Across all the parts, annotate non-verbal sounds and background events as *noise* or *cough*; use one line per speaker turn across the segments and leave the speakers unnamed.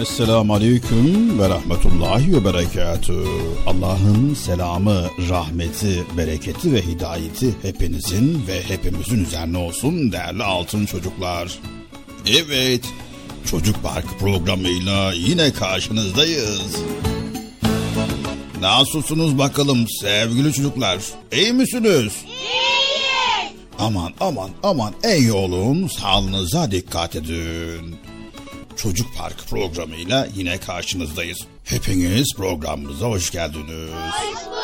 Esselamu Aleyküm ve Rahmetullahi ve Berekatü. Allah'ın selamı, rahmeti, bereketi ve hidayeti hepinizin ve hepimizin üzerine olsun değerli altın çocuklar. Evet, Çocuk Parkı programıyla yine karşınızdayız. Nasılsınız bakalım sevgili çocuklar? İyi misiniz? İyiyiz. Aman aman aman en iyi olun sağlığınıza dikkat edin. Çocuk Park programıyla yine karşınızdayız. Hepiniz programımıza hoş geldiniz. Hoş bulduk.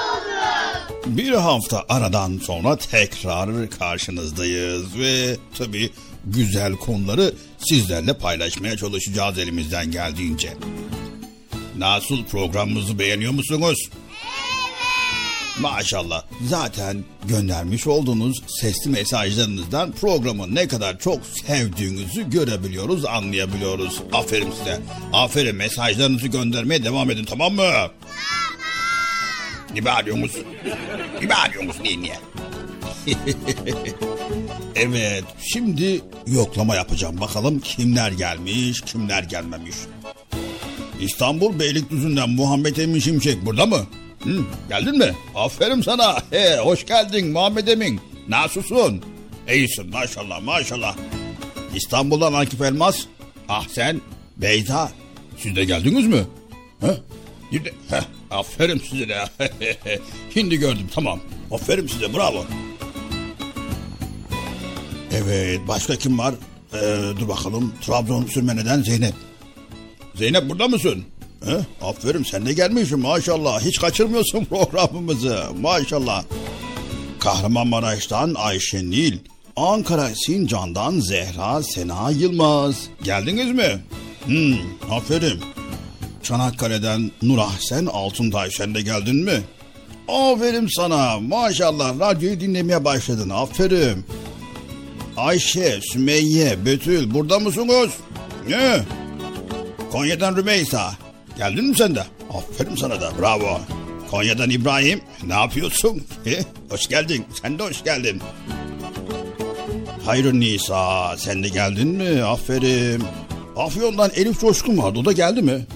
Bir hafta aradan sonra tekrar karşınızdayız ve tabii güzel konuları sizlerle paylaşmaya çalışacağız elimizden geldiğince. Nasıl programımızı beğeniyor musunuz? Maşallah. Zaten göndermiş olduğunuz sesli mesajlarınızdan programı ne kadar çok sevdiğinizi görebiliyoruz, anlayabiliyoruz. Aferin size. Aferin mesajlarınızı göndermeye devam edin tamam mı? Tamam. Ne bağırıyorsunuz? Ne bağırıyorsunuz niye niye? *laughs* evet şimdi yoklama yapacağım. Bakalım kimler gelmiş kimler gelmemiş. İstanbul Beylikdüzü'nden Muhammed Emin Şimşek burada mı? Hı, geldin mi? Aferin sana. He, hoş geldin Muhammed Emin. Nasılsın? İyisin maşallah maşallah. İstanbul'dan Akif Elmas. Ah sen Beyza. Siz de geldiniz mi? Ha? Şimdi, heh, aferin size de. *laughs* Şimdi gördüm tamam. Aferin size bravo. Evet başka kim var? Ee, dur bakalım. Trabzon sürmeneden Zeynep. Zeynep burada mısın? He? Aferin sen de gelmişsin maşallah. Hiç kaçırmıyorsun *laughs* programımızı maşallah. Kahramanmaraş'tan Ayşe Nil. Ankara Sincan'dan Zehra Sena Yılmaz. Geldiniz mi? Hmm, aferin. Çanakkale'den Nur Ahsen Altuntay sen de geldin mi? Aferin sana maşallah radyoyu dinlemeye başladın aferin. Ayşe, Sümeyye, Betül burada mısınız? Ne? Konya'dan Rümeysa. Geldin mi sen de? Aferin sana da bravo. Konya'dan İbrahim. Ne yapıyorsun? *laughs* hoş geldin. Sen de hoş geldin. Hayrun Nisa. Sen de geldin mi? Aferin. Afyon'dan Elif Coşkun vardı. O da geldi mi?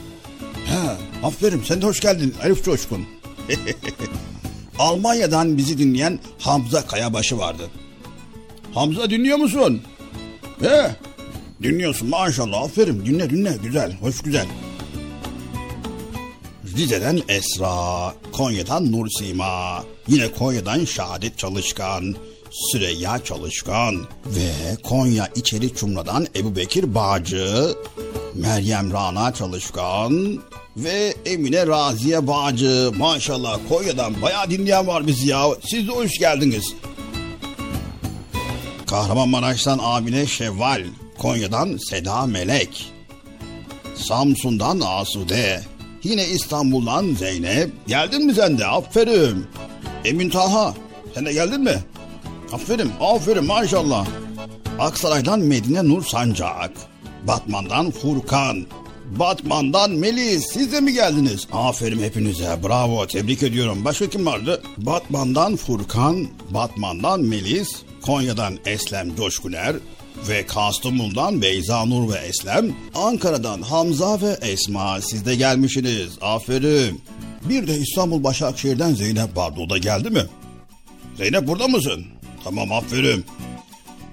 He, aferin. Sen de hoş geldin Elif Coşkun. *laughs* Almanya'dan bizi dinleyen Hamza Kayabaşı vardı. Hamza dinliyor musun? He, dinliyorsun maşallah aferin dinle dinle güzel hoş güzel. Rize'den Esra, Konya'dan Nur Sima, yine Konya'dan Şahadet Çalışkan, Süreyya Çalışkan ve Konya İçeri Çumra'dan Ebu Bekir Bağcı, Meryem Rana Çalışkan ve Emine Raziye Bağcı. Maşallah Konya'dan bayağı dinleyen var bizi ya. Siz de hoş geldiniz. Kahramanmaraş'tan Amine Şevval, Konya'dan Seda Melek, Samsun'dan Asude, yine İstanbul'dan Zeynep. Geldin mi sen de? Aferin. Emin Taha, sen de geldin mi? Aferin, aferin maşallah. Aksaray'dan Medine Nur Sancak, Batman'dan Furkan, Batman'dan Melis siz de mi geldiniz? Aferin hepinize bravo tebrik ediyorum. Başka kim vardı? Batman'dan Furkan, Batman'dan Melis, Konya'dan Eslem Coşkuner ve Kastamonu'dan Beyza Nur ve Eslem, Ankara'dan Hamza ve Esma siz de gelmişsiniz. Aferin. Bir de İstanbul Başakşehir'den Zeynep vardı. O da geldi mi? Zeynep burada mısın? Tamam aferin.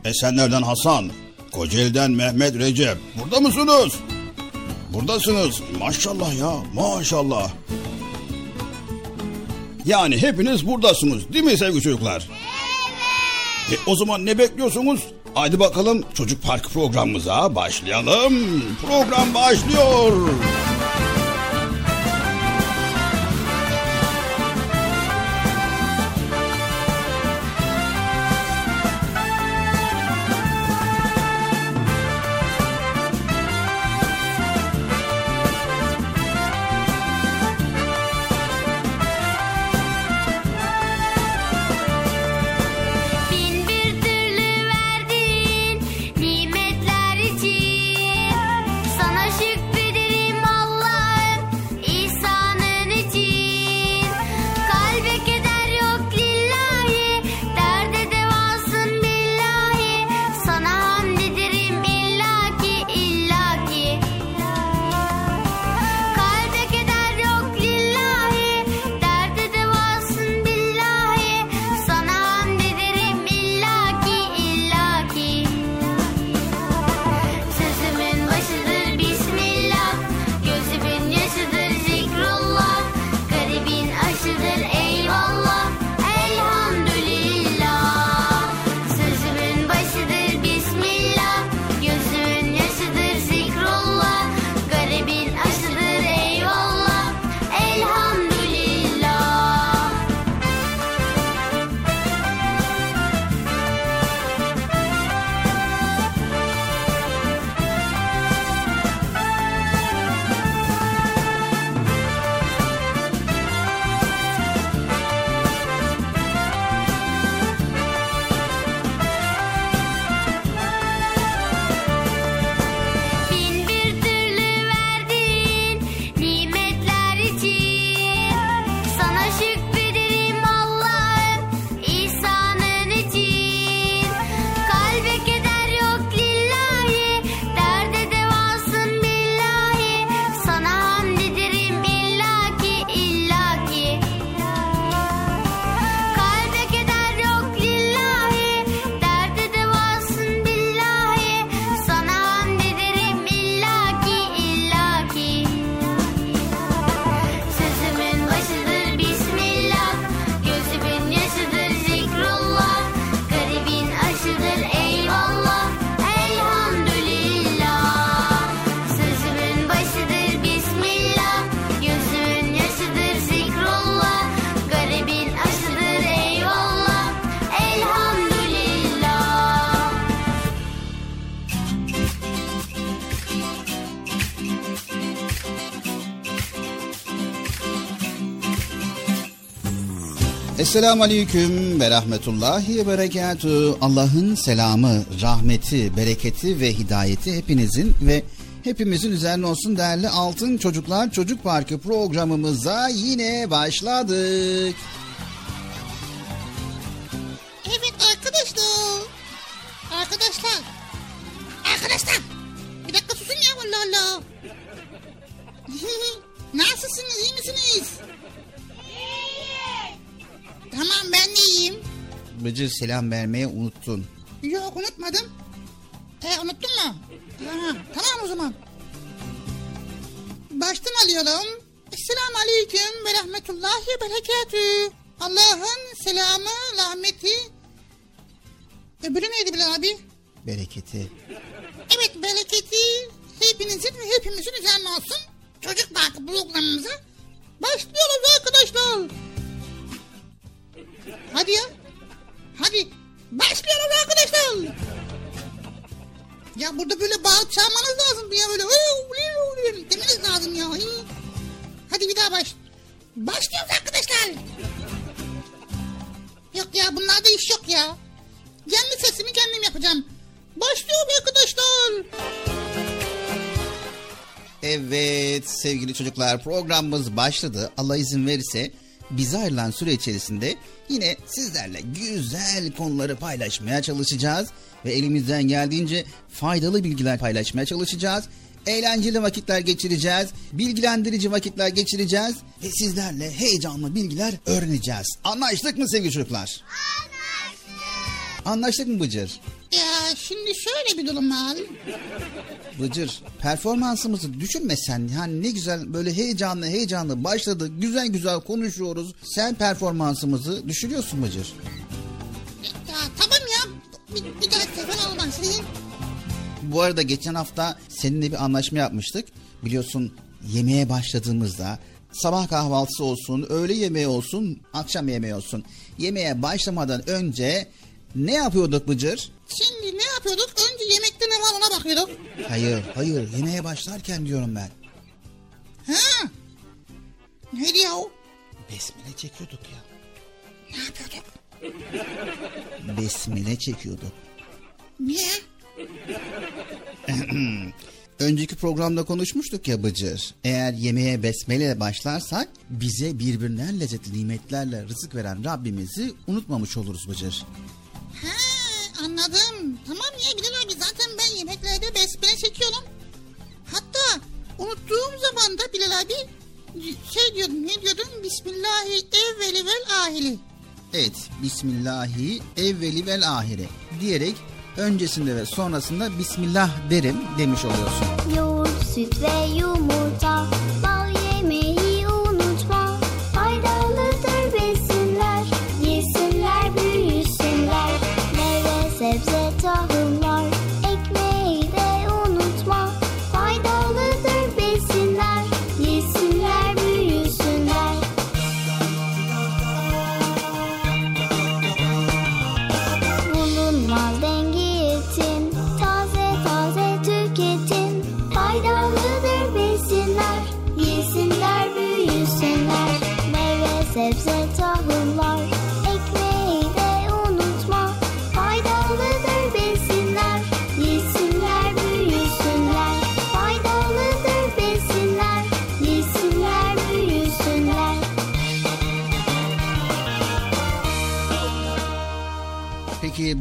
Esenler'den Hasan, Kocaeli'den Mehmet Recep. Burada mısınız? Buradasınız. Maşallah ya maşallah. Yani hepiniz buradasınız değil mi sevgili çocuklar? Evet. E, o zaman ne bekliyorsunuz? Haydi bakalım Çocuk Park programımıza başlayalım. Program başlıyor.
Bin
Esselamu Aleyküm ve Rahmetullahi ve Berekatü. Allah'ın selamı, rahmeti, bereketi ve hidayeti hepinizin ve hepimizin üzerine olsun değerli Altın Çocuklar Çocuk Parkı programımıza yine başladık. Selam vermeye unuttun.
Yok unutmadım. E unuttun mu? Ha, tamam o zaman. Baştan alıyorum. Esselamu Aleyküm ve Rahmetullahi ve Berekatü. Allah'ın selamı, rahmeti. Öbürü neydi Bilal abi?
Bereketi.
Evet bereketi hepinizin ve hepimizin üzerine olsun. Çocuk Parkı programımıza başlıyoruz arkadaşlar. Hadi ya. Hadi. Başlıyoruz arkadaşlar. Ya burada böyle bağırıp çağırmanız lazım ya böyle. Demeniz lazım ya. Hadi bir daha baş. Başlıyoruz arkadaşlar. Yok ya bunlarda iş yok ya. Kendi sesimi kendim yapacağım. Başlıyoruz arkadaşlar.
Evet sevgili çocuklar programımız başladı. Allah izin verirse bize ayrılan süre içerisinde yine sizlerle güzel konuları paylaşmaya çalışacağız. Ve elimizden geldiğince faydalı bilgiler paylaşmaya çalışacağız. Eğlenceli vakitler geçireceğiz. Bilgilendirici vakitler geçireceğiz. Ve sizlerle heyecanlı bilgiler öğreneceğiz. Anlaştık mı sevgili çocuklar? Anlaştık. Anlaştık mı Bıcır?
Ya şimdi şöyle bir durum var.
Bıcır performansımızı düşünme sen. Yani ne güzel böyle heyecanlı heyecanlı başladı. Güzel güzel konuşuyoruz. Sen performansımızı düşürüyorsun Bıcır.
Ya tamam ya. Bir, bir daha telefon almazsın.
Bu arada geçen hafta seninle bir anlaşma yapmıştık. Biliyorsun yemeğe başladığımızda sabah kahvaltısı olsun, öğle yemeği olsun, akşam yemeği olsun. Yemeğe başlamadan önce ne yapıyorduk Bıcır?
Şimdi ne yapıyorduk? Önce yemekte ne var ona bakıyorduk.
Hayır, hayır. Yemeğe başlarken diyorum ben.
Ha? Neydi ya o?
Besmele çekiyorduk ya.
Ne yapıyorduk?
Besmele çekiyorduk.
Niye? *clears throat*
Önceki programda konuşmuştuk ya Bıcır. Eğer yemeğe besmele başlarsak bize birbirinden lezzetli nimetlerle rızık veren Rabbimizi unutmamış oluruz Bıcır.
Anladım. Tamam ya Bilal abi zaten ben yemeklerde besmele çekiyorum. Hatta unuttuğum zaman da Bilal abi şey diyordum ne diyordum? Bismillahi evveli vel ahili.
Evet, Bismillahi evveli vel ahire diyerek öncesinde ve sonrasında Bismillah derim demiş oluyorsun.
Yoğurt, süt ve yumurta, bal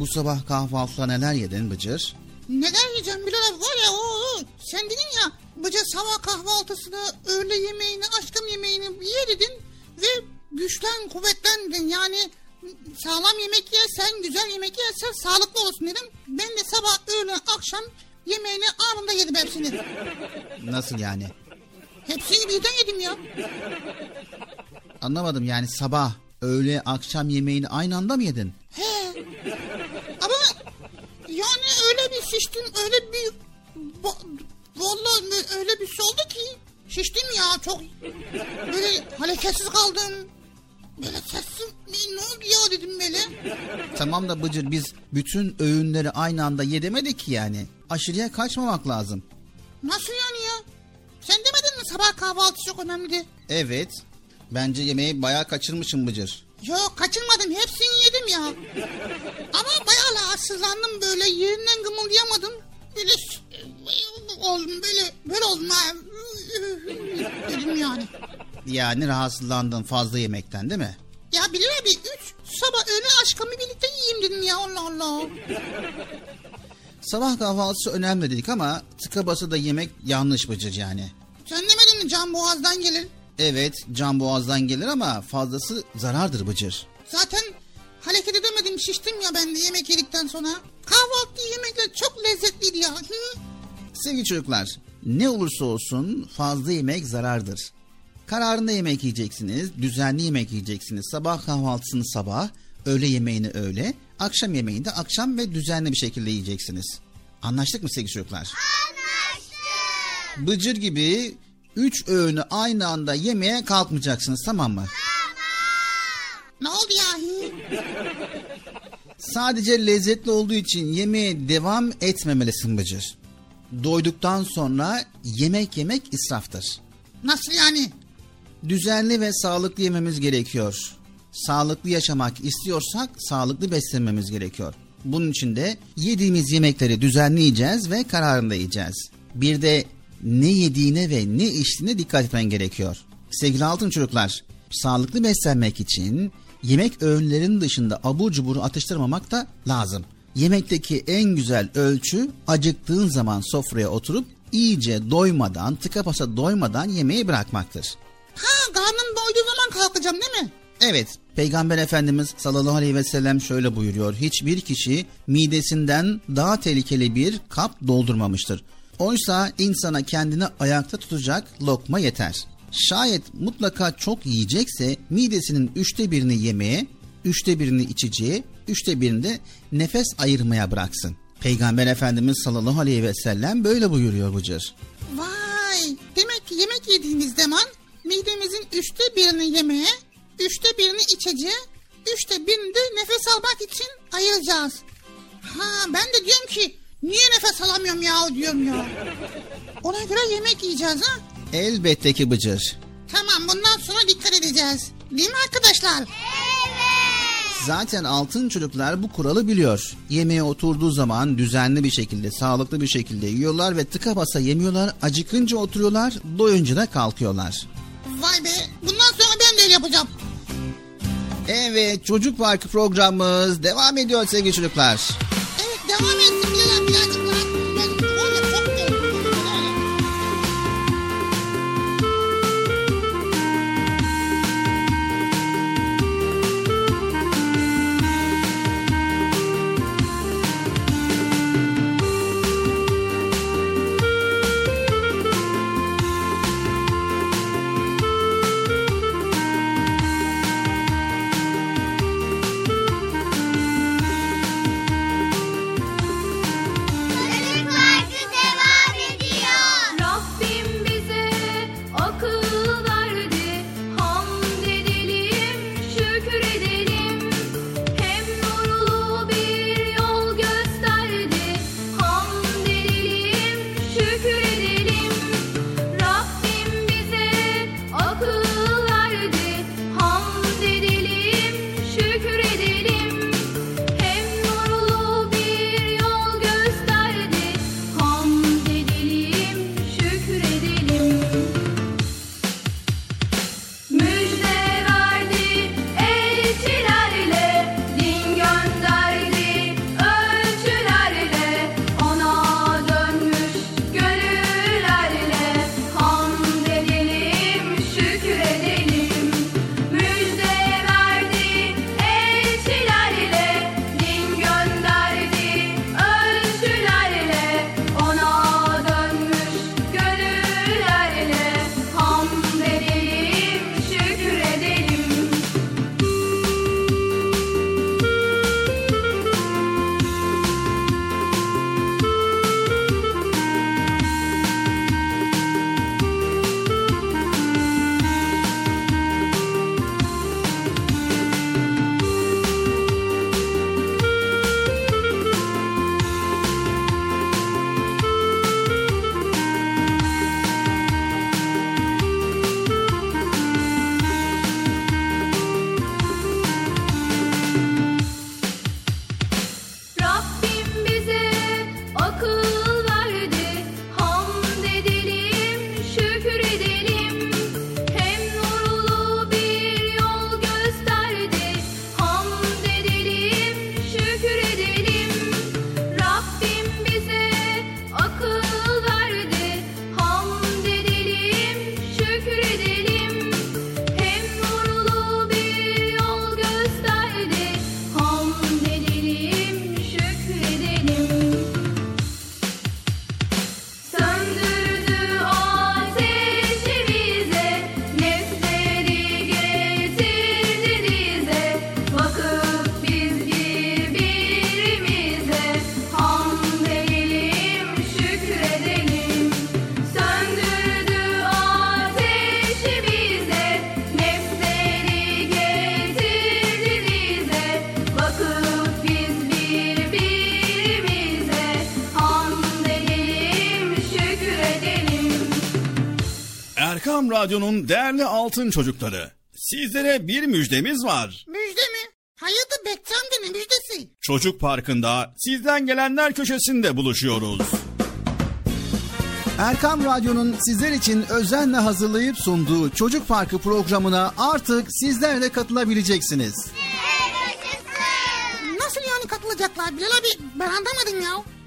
bu sabah kahvaltıda neler yedin Bıcır?
Neden yiyeceğim Bilal abi var ya o. Sen dedin ya bıca sabah kahvaltısını, öğle yemeğini, akşam yemeğini ye dedin ve güçlen, kuvvetlendin. Yani sağlam yemek yersen, güzel yemek yersen sağlıklı olursun dedim. Ben de sabah, öğle, akşam yemeğini anında yedim hepsini.
Nasıl yani?
Hepsini birden yedim ya.
Anlamadım yani sabah, öğle, akşam yemeğini aynı anda mı yedin?
He. Ama yani öyle bir şiştim, öyle bir... Vallahi öyle bir şey oldu ki şiştim ya çok böyle hareketsiz kaldım. Böyle sesim ne oldu ya dedim böyle.
Tamam da Bıcır biz bütün öğünleri aynı anda yedemedik ki yani. Aşırıya kaçmamak lazım.
Nasıl yani ya? Sen demedin mi sabah kahvaltısı çok önemli?
Evet. Bence yemeği bayağı kaçırmışım Bıcır.
Yok kaçırmadım hepsini yedim ya. Ama bayağı rahatsızlandım böyle yerinden kımıldayamadım. Böyle oldum böyle böyle oldum ha. *laughs* Dedim yani.
Yani rahatsızlandın fazla yemekten değil mi?
Ya Bilal abi üç sabah öğle aşkamı birlikte yiyeyim dedim ya Allah Allah.
Sabah kahvaltısı önemli dedik ama tıka basa da yemek yanlış Bıcır yani.
Sen demedin mi can boğazdan gelir?
Evet can boğazdan gelir ama fazlası zarardır Bıcır.
Zaten hareket edemedim şiştim ya ben de yemek yedikten sonra. Kahvaltı yemekler çok lezzetliydi ya. Hı?
Sevgili çocuklar, ne olursa olsun fazla yemek zarardır. Kararında yemek yiyeceksiniz, düzenli yemek yiyeceksiniz. Sabah kahvaltısını sabah, öğle yemeğini öğle, akşam yemeğini de akşam ve düzenli bir şekilde yiyeceksiniz. Anlaştık mı sevgili çocuklar? Anlaştık. Bıcır gibi üç öğünü aynı anda yemeye kalkmayacaksınız tamam mı?
Ne oldu ya?
Sadece lezzetli olduğu için yemeğe devam etmemelisin Bıcır. Doyduktan sonra yemek yemek israftır.
Nasıl yani?
Düzenli ve sağlıklı yememiz gerekiyor. Sağlıklı yaşamak istiyorsak sağlıklı beslenmemiz gerekiyor. Bunun için de yediğimiz yemekleri düzenli yiyeceğiz ve kararında yiyeceğiz. Bir de ne yediğine ve ne içtiğine dikkat etmen gerekiyor. Sevgili altın çocuklar, sağlıklı beslenmek için yemek öğünlerinin dışında abur cubur atıştırmamak da lazım. Yemekteki en güzel ölçü acıktığın zaman sofraya oturup iyice doymadan, tıka basa doymadan yemeği bırakmaktır.
Ha karnım doyduğu zaman kalkacağım değil mi?
Evet, Peygamber Efendimiz sallallahu aleyhi ve sellem şöyle buyuruyor. Hiçbir kişi midesinden daha tehlikeli bir kap doldurmamıştır. Oysa insana kendini ayakta tutacak lokma yeter. Şayet mutlaka çok yiyecekse midesinin üçte birini yemeye, üçte birini içeceğe, üçte birini de nefes ayırmaya bıraksın. Peygamber Efendimiz sallallahu aleyhi ve sellem böyle buyuruyor Bıcır.
Vay demek ki yemek yediğimiz zaman midemizin üçte birini yemeye, üçte birini içeceğe, üçte birini de nefes almak için ayıracağız. Ha ben de diyorum ki niye nefes alamıyorum ya diyorum ya. Ona göre yemek yiyeceğiz ha.
Elbette ki Bıcır.
Tamam bundan sonra dikkat edeceğiz. Değil mi arkadaşlar?
Zaten altın çocuklar bu kuralı biliyor. Yemeğe oturduğu zaman düzenli bir şekilde, sağlıklı bir şekilde yiyorlar ve tıka basa yemiyorlar. Acıkınca oturuyorlar, doyunca da kalkıyorlar.
Vay be bundan sonra ben de öyle yapacağım.
Evet, Çocuk Parkı programımız devam ediyor sevgili çocuklar.
Evet devam etsin just
Erkam Radyo'nun değerli altın çocukları. Sizlere bir müjdemiz var.
Müjde mi? Hayırdır Bekçi amca ne müjdesi?
Çocuk Parkı'nda sizden gelenler köşesinde buluşuyoruz.
Erkam Radyo'nun sizler için özenle hazırlayıp sunduğu Çocuk Parkı programına artık sizler de katılabileceksiniz.
Nasıl yani katılacaklar Bilal abi ben anlamadım ya.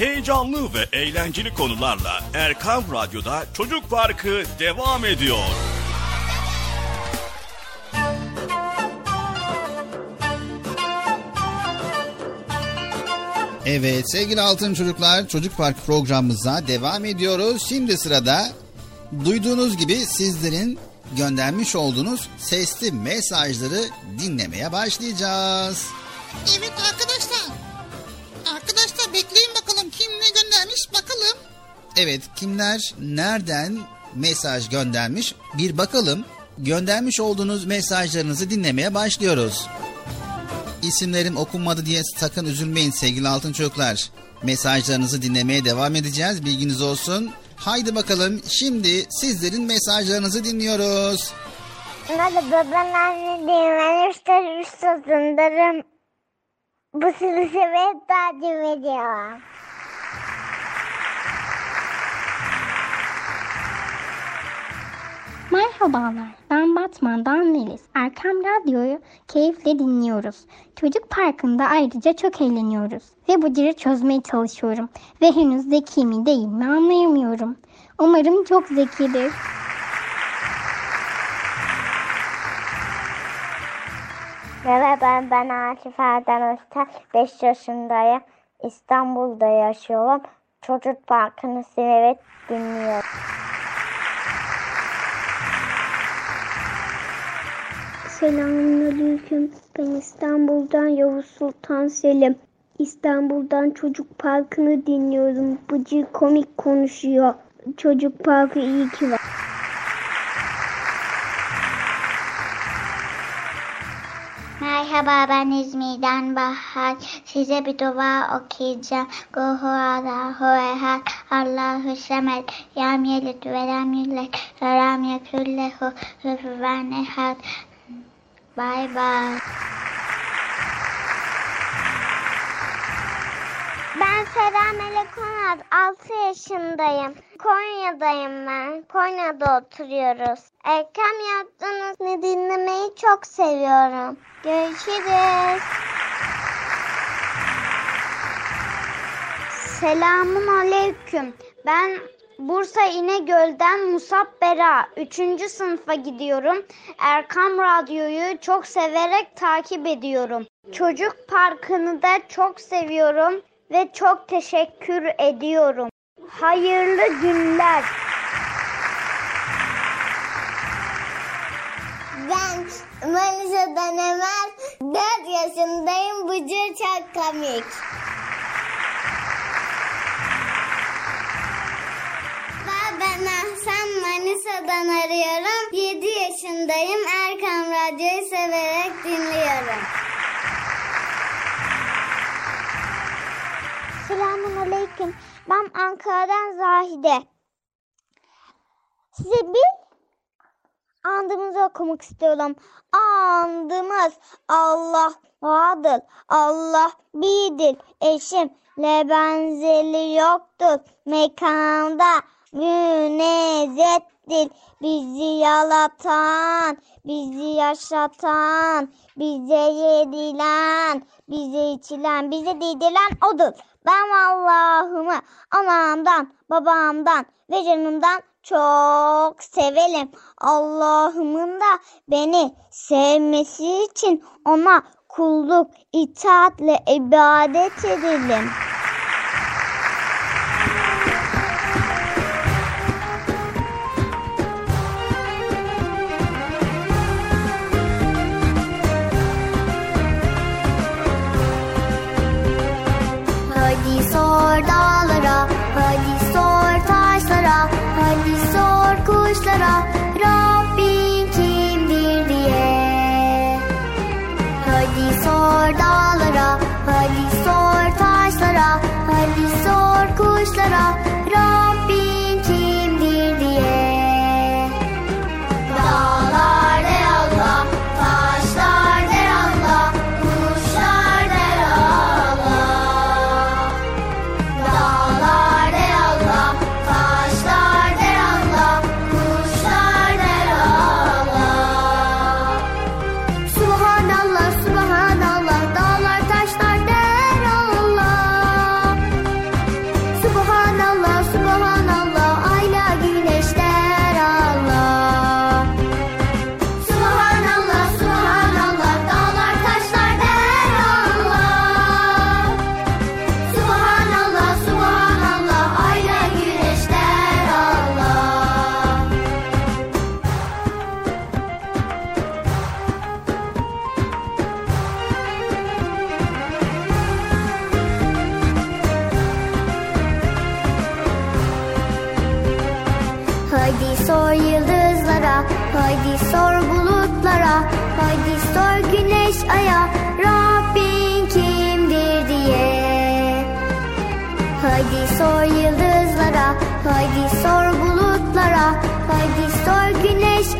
Heyecanlı ve eğlenceli konularla Erkam Radyo'da Çocuk Parkı devam ediyor.
Evet sevgili altın çocuklar Çocuk Park programımıza devam ediyoruz. Şimdi sırada duyduğunuz gibi sizlerin göndermiş olduğunuz sesli mesajları dinlemeye başlayacağız.
Evet arkadaşlar. Arkadaşlar
Evet kimler nereden mesaj göndermiş bir bakalım. Göndermiş olduğunuz mesajlarınızı dinlemeye başlıyoruz. İsimlerim okunmadı diye sakın üzülmeyin sevgili altın çocuklar. Mesajlarınızı dinlemeye devam edeceğiz bilginiz olsun. Haydi bakalım şimdi sizlerin mesajlarınızı dinliyoruz.
Merhaba ben anne değirmen üstad üstadındarım. Bu sizi severek takip ediyorum.
Merhabalar, ben Batman'dan Melis. Erkam Radyo'yu keyifle dinliyoruz. Çocuk Parkı'nda ayrıca çok eğleniyoruz. Ve Bıcır'ı çözmeye çalışıyorum. Ve henüz zeki mi değil mi anlayamıyorum. Umarım çok zekidir.
Merhaba ben Akif Erdem Öztürk. 5 yaşındayım. İstanbul'da yaşıyorum. Çocuk Parkı'nı severek dinliyorum.
Selamünaleyküm. Ben İstanbul'dan Yavuz Sultan Selim. İstanbul'dan Çocuk Parkı'nı dinliyorum. Bıcır komik konuşuyor. Çocuk Parkı iyi ki var.
Merhaba ben İzmir'den Bahar. Size bir dua okuyacağım. Guhu Allahu ehad. Allahu semed. Yam yelit ve lam yulek. Ve lam yekullehu hüfüven ehad. Bye bye. Ben Seda Melek Onat, 6 yaşındayım. Konya'dayım ben. Konya'da oturuyoruz. Erkem yaptığınız dinlemeyi çok seviyorum. Görüşürüz.
Selamun aleyküm. Ben Bursa İnegöl'den Musab Bera. 3. sınıfa gidiyorum. Erkam Radyo'yu çok severek takip ediyorum. Çocuk Parkı'nı da çok seviyorum ve çok teşekkür ediyorum. Hayırlı günler.
Ben Manisa'dan Emel. 4 yaşındayım. Bıcır çok komik. Manisa'dan arıyorum. 7 yaşındayım. Erkan Radyo'yu severek dinliyorum.
Selamun aleyküm. Ben Ankara'dan Zahide. Size bir andımızı okumak istiyorum. Andımız Allah vardır. Allah birdir. Eşimle benzeri yoktur. Mekanda münezzehtir. Bizi yaratan, bizi yaşatan, bize yedilen, bize içilen, bize dedilen odur. Ben Allah'ımı anamdan, babamdan ve canımdan çok severim. Allah'ımın da beni sevmesi için ona kulluk, itaatle ibadet edelim.
Sor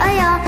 güneş aya,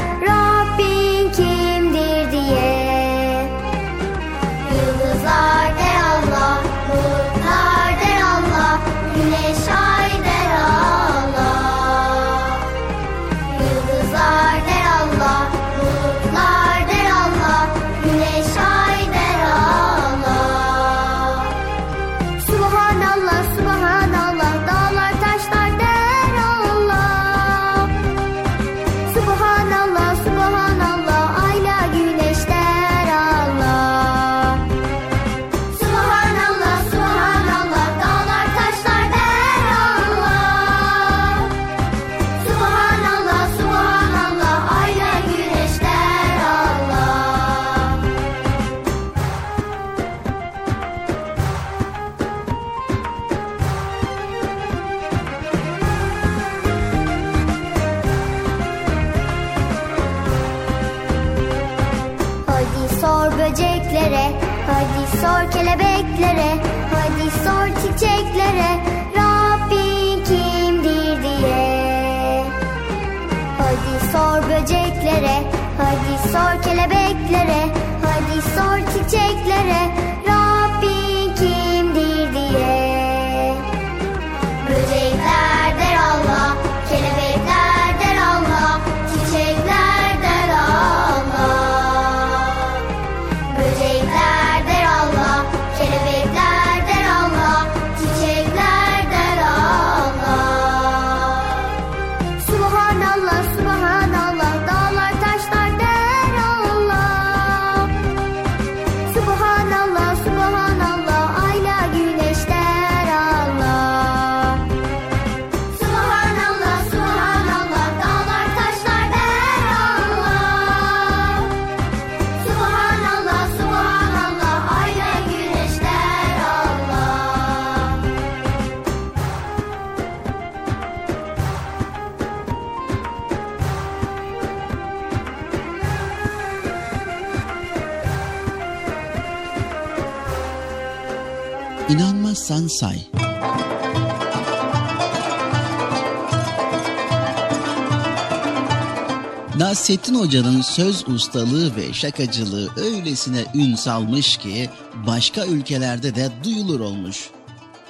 Nasrettin Hoca'nın söz ustalığı ve şakacılığı öylesine ün salmış ki başka ülkelerde de duyulur olmuş.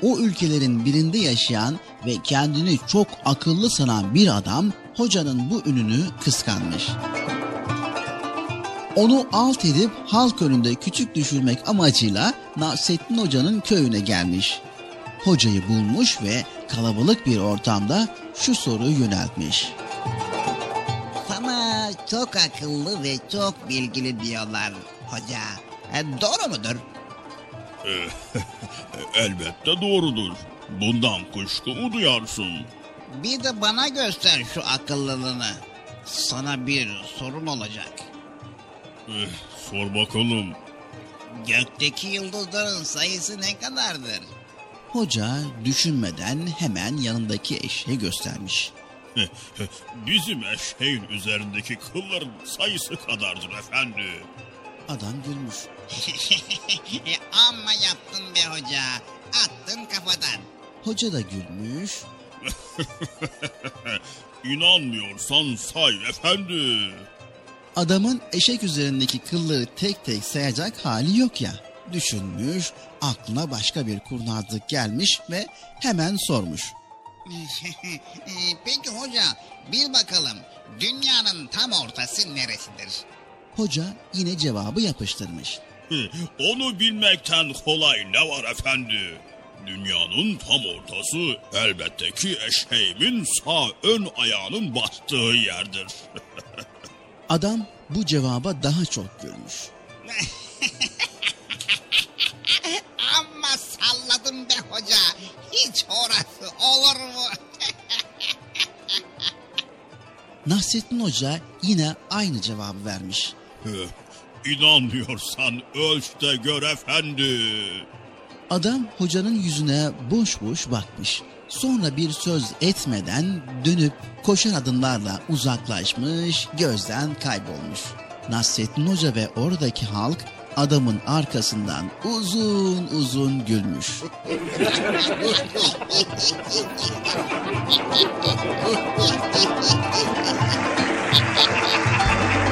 O ülkelerin birinde yaşayan ve kendini çok akıllı sanan bir adam hocanın bu ününü kıskanmış. Onu alt edip halk önünde küçük düşürmek amacıyla Nasrettin Hoca'nın köyüne gelmiş. Hocayı bulmuş ve kalabalık bir ortamda şu soruyu yöneltmiş.
Çok akıllı ve çok bilgili diyorlar hoca. E, doğru mudur? *laughs*
Elbette doğrudur. Bundan kuşku mu duyarsın?
Bir de bana göster şu akıllılığını. Sana bir sorum olacak.
Eh, sor bakalım.
Gökteki yıldızların sayısı ne kadardır?
Hoca düşünmeden hemen yanındaki eşeği göstermiş. *laughs*
Bizim eşeğin üzerindeki kılların sayısı kadardır efendi.
Adam gülmüş. *laughs*
Amma yaptın be hoca. Attın kafadan.
Hoca da gülmüş. *laughs*
İnanmıyorsan say efendi.
Adamın eşek üzerindeki kılları tek tek sayacak hali yok ya. Düşünmüş, aklına başka bir kurnazlık gelmiş ve hemen sormuş. *laughs*
E, Peki hoca bil bakalım dünyanın tam ortası neresidir?
Hoca yine cevabı yapıştırmış.
Onu bilmekten kolay ne var efendi? Dünyanın tam ortası elbette ki eşeğimin sağ ön ayağının bastığı yerdir.
Adam bu cevaba daha çok gülmüş. *laughs*
Amma salladım be hoca. Hiç orası olur mu? *laughs*
Nasrettin Hoca yine aynı cevabı vermiş.
İnanmıyorsan ölç de gör efendi.
Adam hocanın yüzüne boş boş bakmış. Sonra bir söz etmeden dönüp koşar adımlarla uzaklaşmış, gözden kaybolmuş. Nasrettin Hoca ve oradaki halk adamın arkasından uzun uzun gülmüş. *laughs*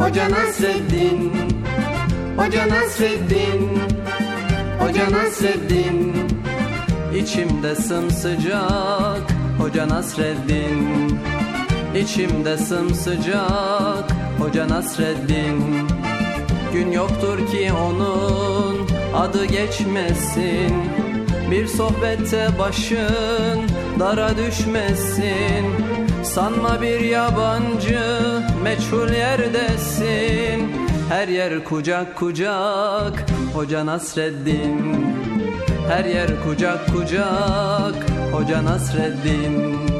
Hoca Nasreddin. Hoca Nasreddin. Hoca Nasreddin. İçimde sımsıcak Hoca Nasreddin. İçimde sımsıcak Hoca Nasreddin. Gün yoktur ki onun adı geçmesin Bir sohbette başın dara düşmesin. Sanma bir yabancı meçhul yerdesin. Her yer kucak kucak Hoca Nasreddin. Her yer kucak kucak Hoca Nasreddin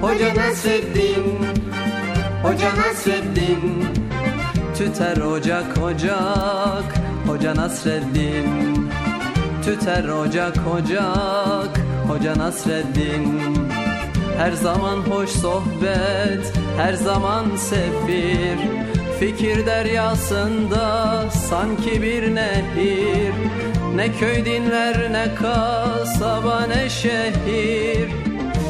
Hoca Nasreddin Hoca Nasreddin Tüter ocak ocak. Hoca Nasreddin Tüter ocak ocak. Hoca Nasreddin Her zaman hoş sohbet Her zaman sefir Fikir deryasında sanki bir nehir. Ne köy dinler ne kasaba ne şehir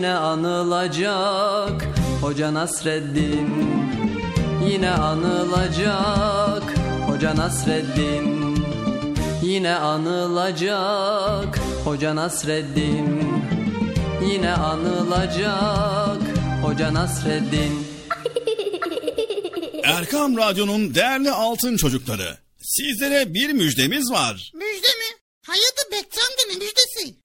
Yine anılacak Hoca Nasreddin Yine anılacak Hoca Nasreddin Yine anılacak Hoca Nasreddin Yine anılacak Hoca Nasreddin
Erkam Radyo'nun değerli altın çocukları. Sizlere bir müjdemiz var.
Müjde mi? Hayatı Bekçam'da ne müjdesi?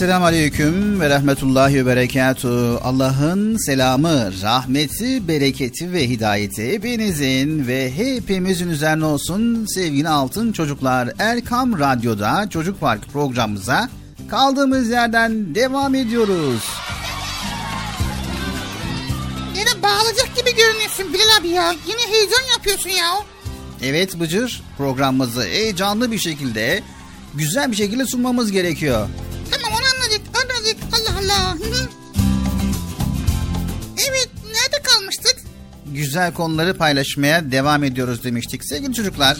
Esselamu Aleyküm ve Rahmetullahi ve Berekatuhu. Allah'ın selamı, rahmeti, bereketi ve hidayeti hepinizin ve hepimizin üzerine olsun sevgili altın çocuklar. Erkam Radyo'da Çocuk Park programımıza kaldığımız yerden devam ediyoruz.
Yine bağlayacak gibi görünüyorsun Bilal abi ya. Yine heyecan yapıyorsun ya.
Evet Bıcır programımızı heyecanlı bir şekilde güzel bir şekilde sunmamız gerekiyor. Güzel konuları paylaşmaya devam ediyoruz demiştik sevgili çocuklar.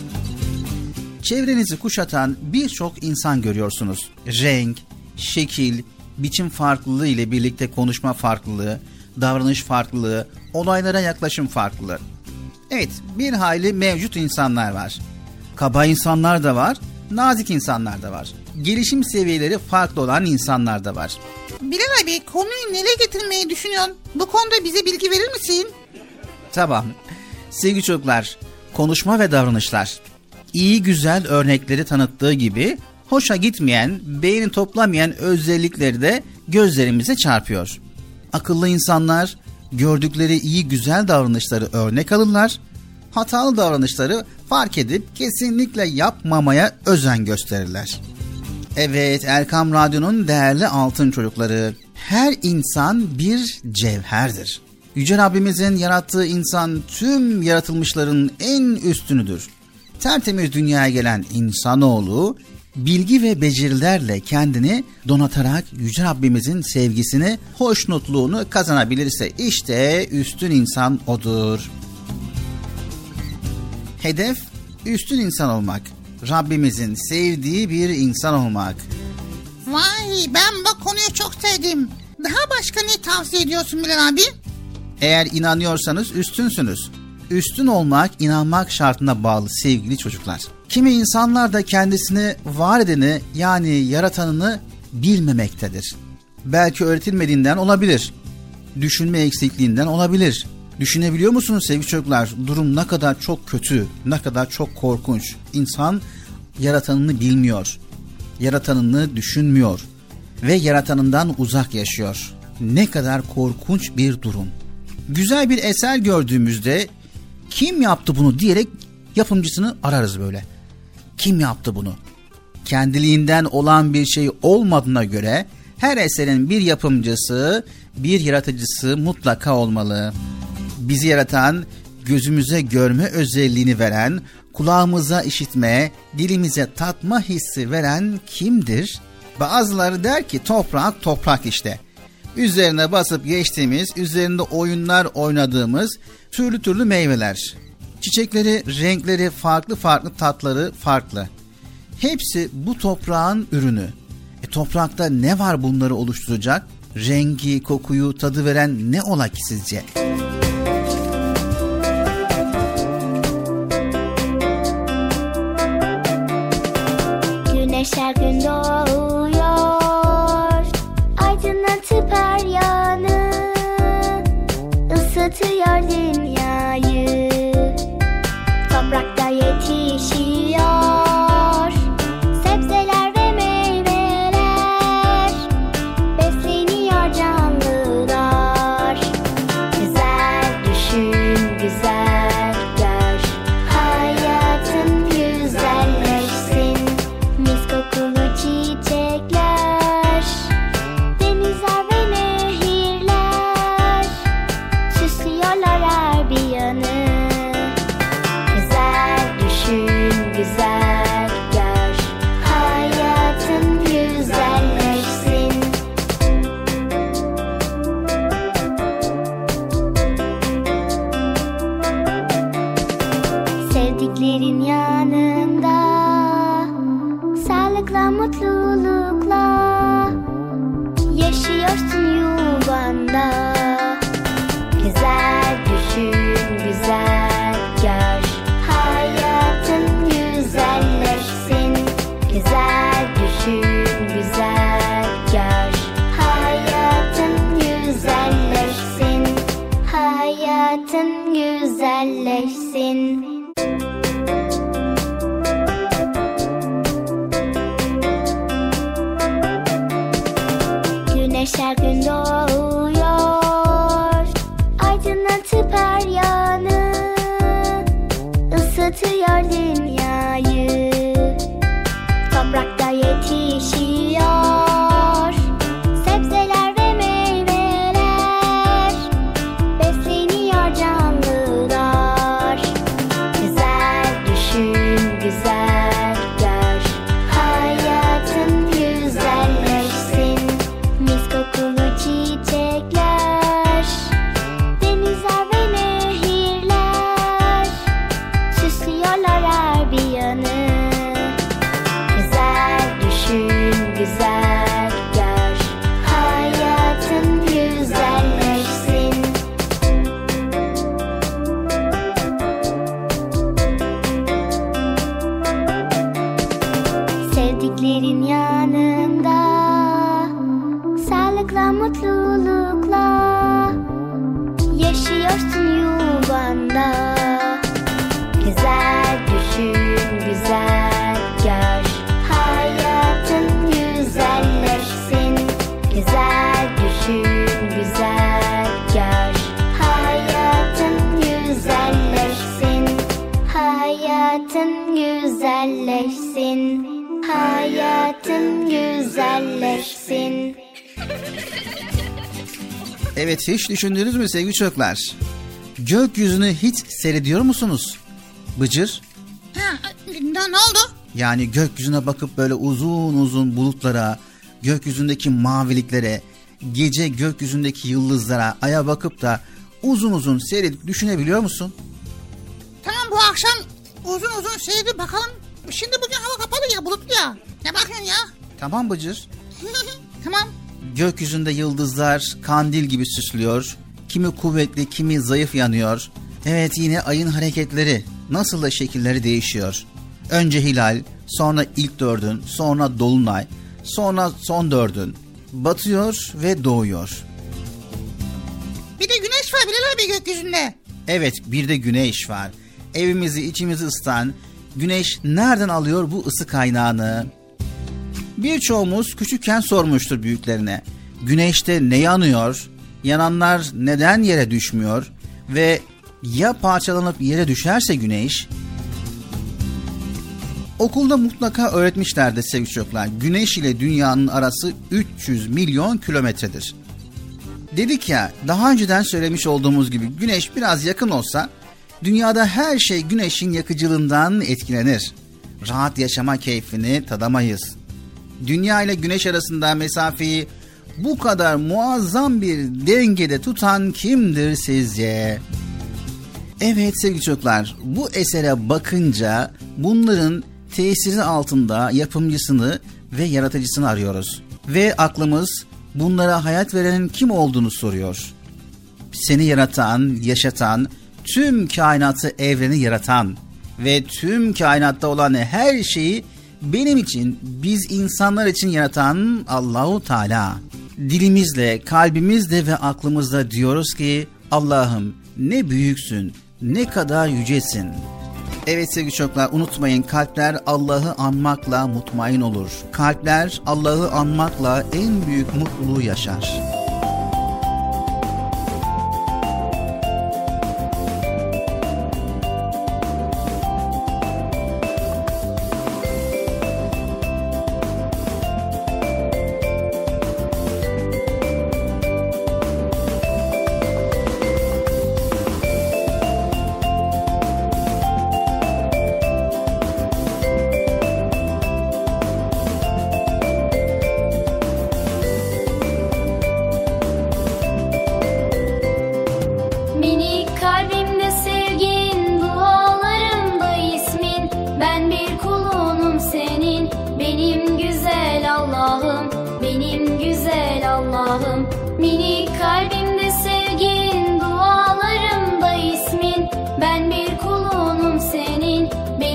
Çevrenizi kuşatan birçok insan görüyorsunuz. Renk, şekil, biçim farklılığı ile birlikte konuşma farklılığı, davranış farklılığı, olaylara yaklaşım farklılığı. Evet, bir hayli mevcut insanlar var. Kaba insanlar da var, nazik insanlar da var. Gelişim seviyeleri farklı olan insanlar da var.
Bilal abi konuyu nereye getirmeyi düşünüyorsun? Bu konuda bize bilgi verir misin?
Tamam. Sevgili çocuklar, konuşma ve davranışlar. iyi güzel örnekleri tanıttığı gibi hoşa gitmeyen, beyni toplamayan özellikleri de gözlerimize çarpıyor. Akıllı insanlar gördükleri iyi güzel davranışları örnek alırlar, hatalı davranışları fark edip kesinlikle yapmamaya özen gösterirler. Evet Erkam Radyo'nun değerli altın çocukları. Her insan bir cevherdir. Yüce Rabbimizin yarattığı insan tüm yaratılmışların en üstünüdür. Tertemiz dünyaya gelen insanoğlu bilgi ve becerilerle kendini donatarak Yüce Rabbimizin sevgisini, hoşnutluğunu kazanabilirse işte üstün insan odur. Hedef üstün insan olmak. Rabbimizin sevdiği bir insan olmak.
Vay ben bu konuyu çok sevdim. Daha başka ne tavsiye ediyorsun Bilal abi?
Eğer inanıyorsanız üstünsünüz. Üstün olmak inanmak şartına bağlı sevgili çocuklar. Kimi insanlar da kendisini var edeni yani yaratanını bilmemektedir. Belki öğretilmediğinden olabilir. Düşünme eksikliğinden olabilir. Düşünebiliyor musunuz sevgili çocuklar? Durum ne kadar çok kötü, ne kadar çok korkunç. İnsan yaratanını bilmiyor. Yaratanını düşünmüyor ve yaratanından uzak yaşıyor. Ne kadar korkunç bir durum. Güzel bir eser gördüğümüzde kim yaptı bunu diyerek yapımcısını ararız böyle. Kim yaptı bunu? Kendiliğinden olan bir şey olmadığına göre her eserin bir yapımcısı, bir yaratıcısı mutlaka olmalı. Bizi yaratan, gözümüze görme özelliğini veren, kulağımıza işitme, dilimize tatma hissi veren kimdir? Bazıları der ki toprak toprak işte. Üzerine basıp geçtiğimiz, üzerinde oyunlar oynadığımız türlü türlü meyveler. Çiçekleri, renkleri, farklı farklı tatları farklı. Hepsi bu toprağın ürünü. E toprakta ne var bunları oluşturacak? Rengi, kokuyu, tadı veren ne ola ki sizce?
Güneş her gün doğuyor to
your linear. Düşündünüz mü sevgili çocuklar? Gökyüzünü hiç seyrediyor musunuz? Bıcır.
Ha, ne, oldu?
Yani gökyüzüne bakıp böyle uzun uzun bulutlara, gökyüzündeki maviliklere, gece gökyüzündeki yıldızlara, aya bakıp da uzun uzun seyredip düşünebiliyor musun?
Tamam bu akşam uzun uzun seyredip bakalım. Şimdi bugün hava kapalı ya bulutlu ya. Ne bakıyorsun ya?
Tamam Bıcır. *laughs*
tamam.
Gökyüzünde yıldızlar kandil gibi süslüyor. Kimi kuvvetli, kimi zayıf yanıyor. Evet yine ayın hareketleri, nasıl da şekilleri değişiyor. Önce hilal, sonra ilk dördün, sonra dolunay, sonra son dördün. Batıyor ve doğuyor.
Bir de güneş var Bilal abi gökyüzünde.
Evet bir de güneş var. Evimizi içimizi ısıtan güneş nereden alıyor bu ısı kaynağını? Birçoğumuz küçükken sormuştur büyüklerine. Güneşte ne yanıyor? Yananlar neden yere düşmüyor? Ve ya parçalanıp yere düşerse güneş? Okulda mutlaka öğretmişlerdi sevgili çocuklar. Güneş ile dünyanın arası 300 milyon kilometredir. Dedik ya daha önceden söylemiş olduğumuz gibi güneş biraz yakın olsa dünyada her şey güneşin yakıcılığından etkilenir. Rahat yaşama keyfini tadamayız. Dünya ile güneş arasında mesafeyi bu kadar muazzam bir dengede tutan kimdir sizce? Evet sevgili çocuklar bu esere bakınca bunların tesiri altında yapımcısını ve yaratıcısını arıyoruz. Ve aklımız bunlara hayat verenin kim olduğunu soruyor. Seni yaratan, yaşatan, tüm kainatı, evreni yaratan ve tüm kainatta olan her şeyi benim için, biz insanlar için yaratan Allahu Teala. Dilimizle, kalbimizle ve aklımızla diyoruz ki Allah'ım ne büyüksün, ne kadar yücesin. Evet sevgili çocuklar unutmayın kalpler Allah'ı anmakla mutmain olur. Kalpler Allah'ı anmakla en büyük mutluluğu yaşar.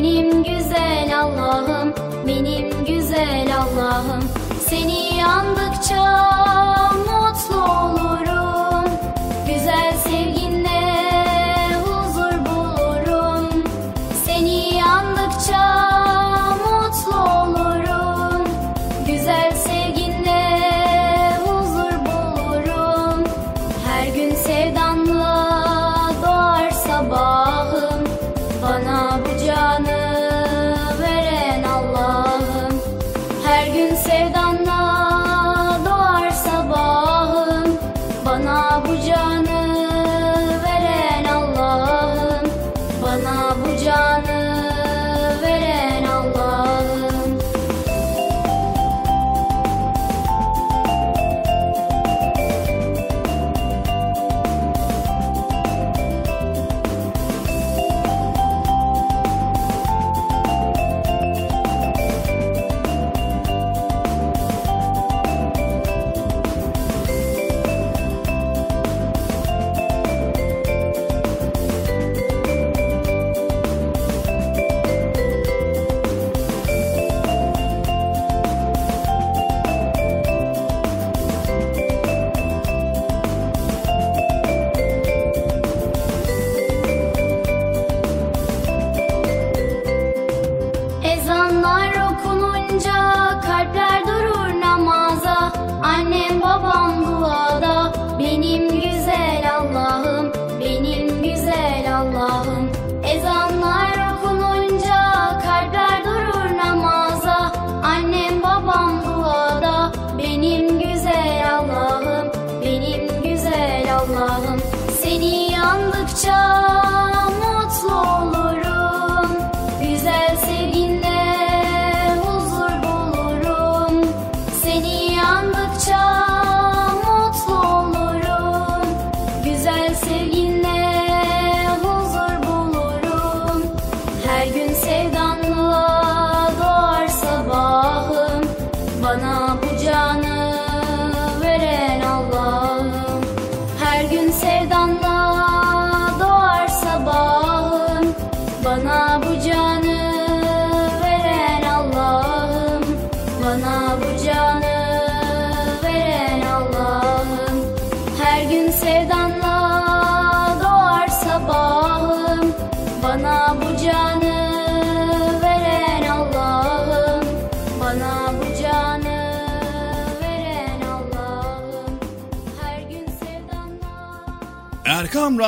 Benim güzel Allah'ım, benim güzel Allah'ım. Seni andıkça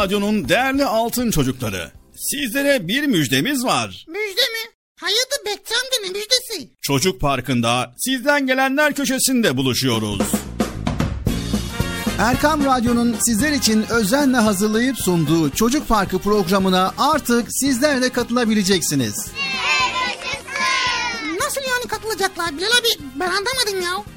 Radyo'nun değerli altın çocukları. Sizlere bir müjdemiz var.
Müjde mi? Hayırdır Bekçam'da ne müjdesi?
Çocuk Parkı'nda sizden gelenler köşesinde buluşuyoruz.
Erkam Radyo'nun sizler için özenle hazırlayıp sunduğu Çocuk Parkı programına artık sizler de katılabileceksiniz.
Nasıl yani katılacaklar Bilal abi? Ben anlamadım ya.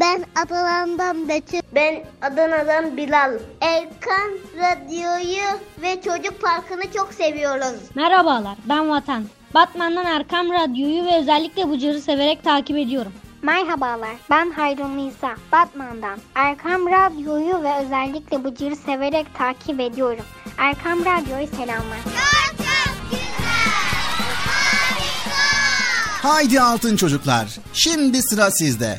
Ben Adana'dan Betül. Ben Adana'dan Bilal. Erkan Radyo'yu ve Çocuk Parkı'nı çok seviyoruz.
Merhabalar ben Vatan. Batman'dan Erkam Radyo'yu ve özellikle Bıcır'ı severek takip ediyorum.
Merhabalar, ben Hayrun Nisa, Batman'dan. Erkam Radyo'yu ve özellikle Bıcır'ı severek takip ediyorum. Erkam Radyo'yu selamlar.
Haydi altın çocuklar. Şimdi sıra sizde.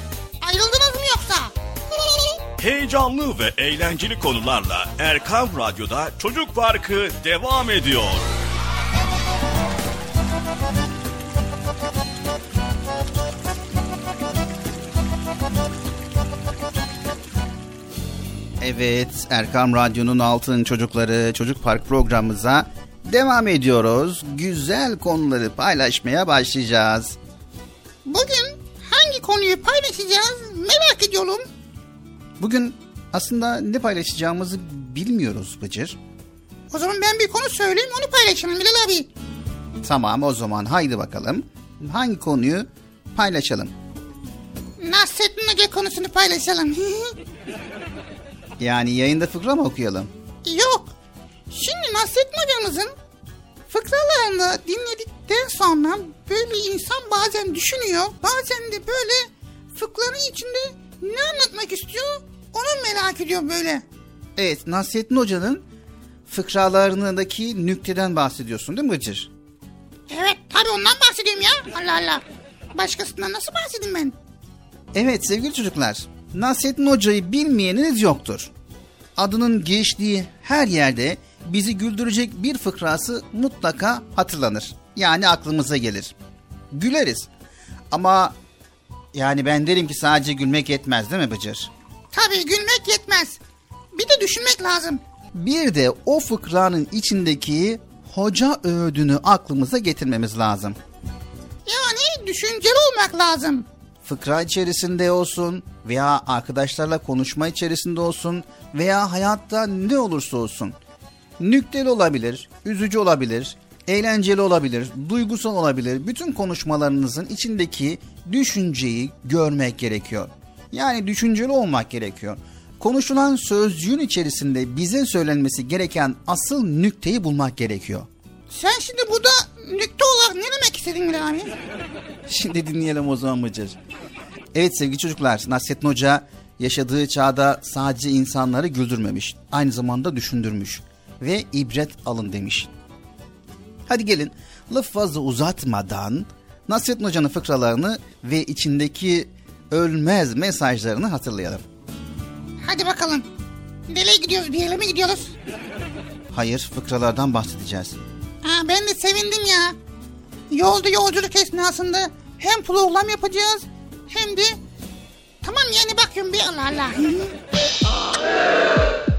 Ayrıldınız mı yoksa?
Heyecanlı ve eğlenceli konularla Erkam Radyo'da Çocuk Parkı devam ediyor.
Evet, Erkam Radyo'nun Altın Çocukları Çocuk Park programımıza devam ediyoruz. Güzel konuları paylaşmaya başlayacağız.
Bugün hangi konuyu paylaşacağız merak ediyorum.
Bugün aslında ne paylaşacağımızı bilmiyoruz Bıcır.
O zaman ben bir konu söyleyeyim onu paylaşalım Bilal abi.
Tamam o zaman haydi bakalım. Hangi konuyu paylaşalım?
Nasrettin Hoca konusunu paylaşalım. *laughs*
Yani yayında fıkra mı okuyalım?
Yok. Şimdi Nasrettin hocamızın fıkralarını dinledikten sonra böyle insan bazen düşünüyor. Bazen de böyle fıkranın içinde Ne anlatmak istiyor? Onu merak ediyorum böyle.
Evet Nasrettin Hoca'nın fıkralarındaki nükteden bahsediyorsun değil mi Bıcır?
Evet tabii ondan bahsediyorum ya. Allah Allah. Başkasından nasıl bahsedeyim ben?
Evet sevgili çocuklar. Nasrettin Hoca'yı bilmeyeniniz yoktur. Adının geçtiği her yerde bizi güldürecek bir fıkrası mutlaka hatırlanır. Yani aklımıza gelir. Güleriz. Ama yani ben derim ki sadece gülmek yetmez değil mi Bıcır?
Tabii gülmek yetmez. Bir de düşünmek lazım.
Bir de o fıkranın içindeki hoca öğüdünü aklımıza getirmemiz lazım.
Yani düşünceli olmak lazım.
Fıkra içerisinde olsun veya arkadaşlarla konuşma içerisinde olsun veya hayatta ne olursa olsun. Nükteli olabilir, üzücü olabilir, eğlenceli olabilir, duygusal olabilir. Bütün konuşmalarınızın içindeki düşünceyi görmek gerekiyor. Yani düşünceli olmak gerekiyor. Konuşulan sözcüğün içerisinde bize söylenmesi gereken asıl nükteyi bulmak gerekiyor.
Sen şimdi burada nükte olarak ne demek istedin Bilal abi? *laughs*
Şimdi dinleyelim o zaman Bıcır. Evet sevgili çocuklar Nasrettin Hoca yaşadığı çağda sadece insanları güldürmemiş. Aynı zamanda düşündürmüş ve ibret alın demiş. Hadi gelin laf fazla uzatmadan Nasrettin Hoca'nın fıkralarını ve içindeki ölmez mesajlarını hatırlayalım.
Hadi bakalım. Nereye gidiyoruz? Bir yere mi gidiyoruz?
Hayır fıkralardan bahsedeceğiz.
Ha, ben de sevindim ya. Yolda yolculuk esnasında hem program yapacağız hem de... Tamam yani bakıyorum bir Allah Allah. *laughs*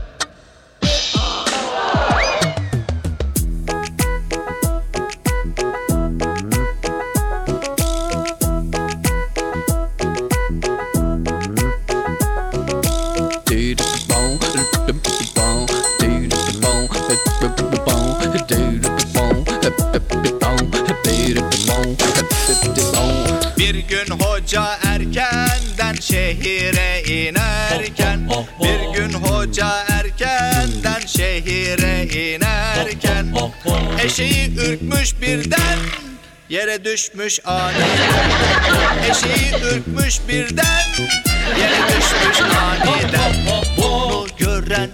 Bir gün hoca erkenden şehire inerken Bir gün hoca erkenden şehire inerken Eşeği ürkmüş birden Yere düşmüş aniden Eşeği ürkmüş birden Yere düşmüş aniden Bunu gören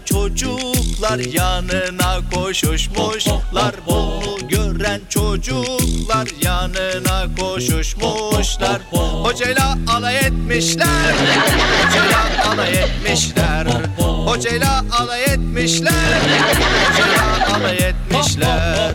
çocuklar yanına koşuşmuşlar Bunu gören çocuklar yanına koşuşmuşlar Hocayla alay etmişler Hocayla alay etmişler. Hocayla alay etmişler Hocayla alay etmişler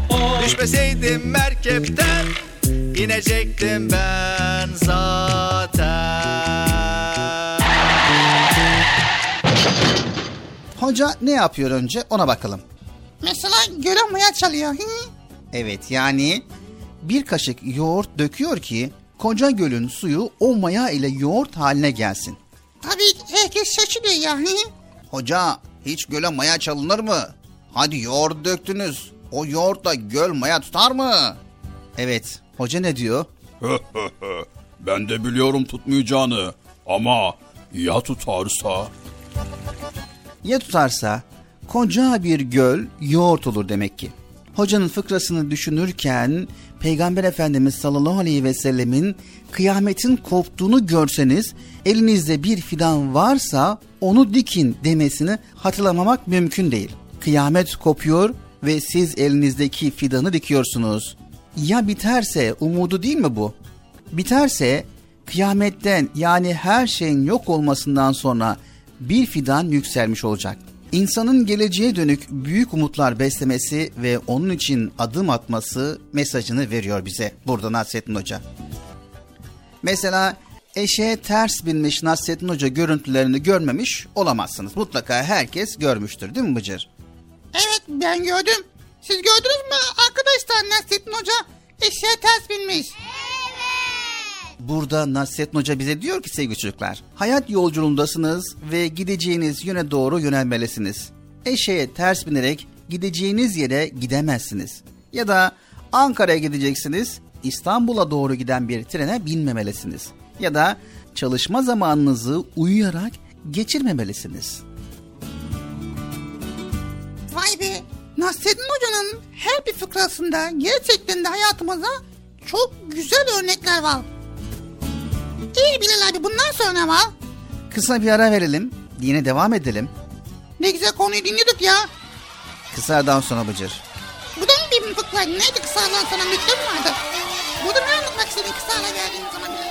Düşmeseydim merkepten inecektim ben zaten
Hoca ne yapıyor önce ona bakalım.
Mesela göle maya çalıyor. Hı?
Evet yani bir kaşık yoğurt döküyor ki koca gölün suyu o maya ile yoğurt haline gelsin.
Tabii herkes şaşırıyor yani.
Hoca hiç göle maya çalınır mı? Hadi yoğurt döktünüz. O yoğurtla göl maya tutar mı? Evet hoca ne diyor? *laughs*
ben de biliyorum tutmayacağını ama ya tutarsa?
Ya tutarsa koca bir göl yoğurt olur demek ki. Hocanın fıkrasını düşünürken Peygamber Efendimiz sallallahu aleyhi ve sellemin kıyametin koptuğunu görseniz elinizde bir fidan varsa onu dikin demesini hatırlamamak mümkün değil. Kıyamet kopuyor ve siz elinizdeki fidanı dikiyorsunuz. Ya biterse umudu değil mi bu? Biterse kıyametten yani her şeyin yok olmasından sonra bir fidan yükselmiş olacak. İnsanın geleceğe dönük büyük umutlar beslemesi ve onun için adım atması mesajını veriyor bize burada Nasrettin Hoca. Mesela eşeğe ters binmiş Nasrettin Hoca görüntülerini görmemiş olamazsınız. Mutlaka herkes görmüştür değil mi Bıcır?
Evet ben gördüm. Siz gördünüz mü arkadaşlar Nasrettin Hoca eşeğe ters binmiş.
Burada Nasrettin Hoca bize diyor ki sevgili çocuklar. Hayat yolculuğundasınız ve gideceğiniz yöne doğru yönelmelisiniz. Eşeğe ters binerek gideceğiniz yere gidemezsiniz. Ya da Ankara'ya gideceksiniz, İstanbul'a doğru giden bir trene binmemelisiniz. Ya da çalışma zamanınızı uyuyarak geçirmemelisiniz.
Be Nasrettin Hoca'nın her bir fıkrasında gerçekten de hayatımıza çok güzel örnekler var. İyi Bilal abi bundan sonra var.
Kısa bir ara verelim, yine devam edelim.
Ne güzel konuyu dinliyorduk ya.
Kısa aradan sonra Bıcır.
Bu da mı bir fıkra? Neydi kısa aradan sonra mi vardı? Burada ne anlatmak istedin kısa ara verdiğin zaman Bilal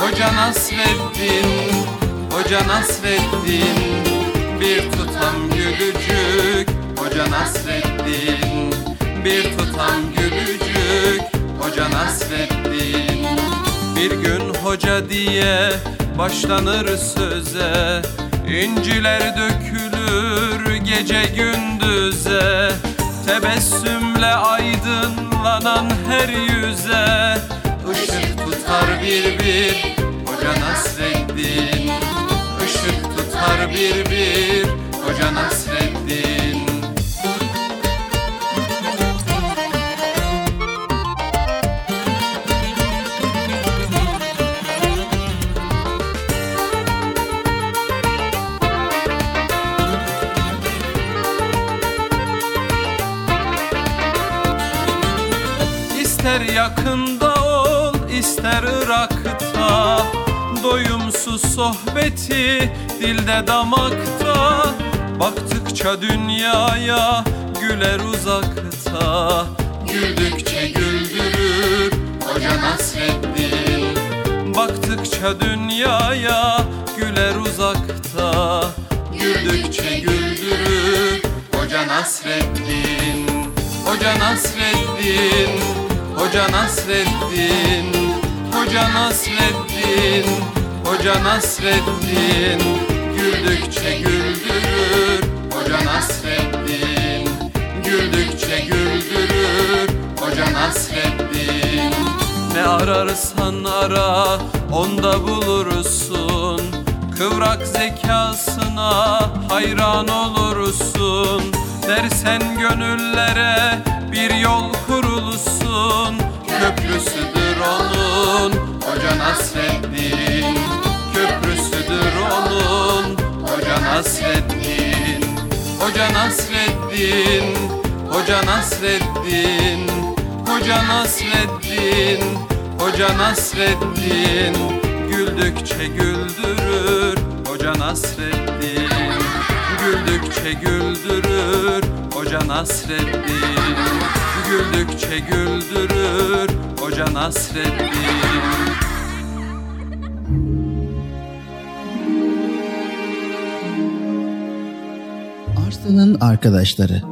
Hoca Nasreddin Hoca Nasreddin Bir tutam gülücük. Hoca Nasreddin Bir tutam gülücük. Hoca Nasreddin Bir gün hoca diye başlanır söze. İnciler dökülür gece gündüze. Tebessümle aydınlanan her yüze. Işık tutar bir bir Hoca Nasreddin. Işık tutar bir bir Hoca Nasreddin. İster yakında ol ister Irak'ta Doyumsuz sohbeti dilde damakta. Baktıkça dünyaya güler uzakta. Güldükçe güldürür Hoca Nasreddin. Baktıkça dünyaya güler uzakta. Güldükçe güldürür Hoca Nasreddin. Hoca Nasreddin Hoca Nasreddin Hoca Nasreddin Hoca Nasreddin. Güldükçe güldürür Hoca Nasreddin. Güldükçe güldürür Hoca Nasreddin. Ne ararsan ara onda bulursun. Kıvrak zekasına hayran olursun Dersen gönüllere bir yol kurulsun. Köprüsüdür onun Hoca Nasreddin. Köprüsüdür onun Hoca Nasreddin. Hoca Nasreddin Hoca Nasreddin. Hoca Nasreddin Hoca Nasreddin. Güldükçe güldürür Hoca Nasreddin Güldükçe güldürür Hoca Nasreddin Güldükçe güldürür Hoca Nasreddin
Arslan'ın arkadaşları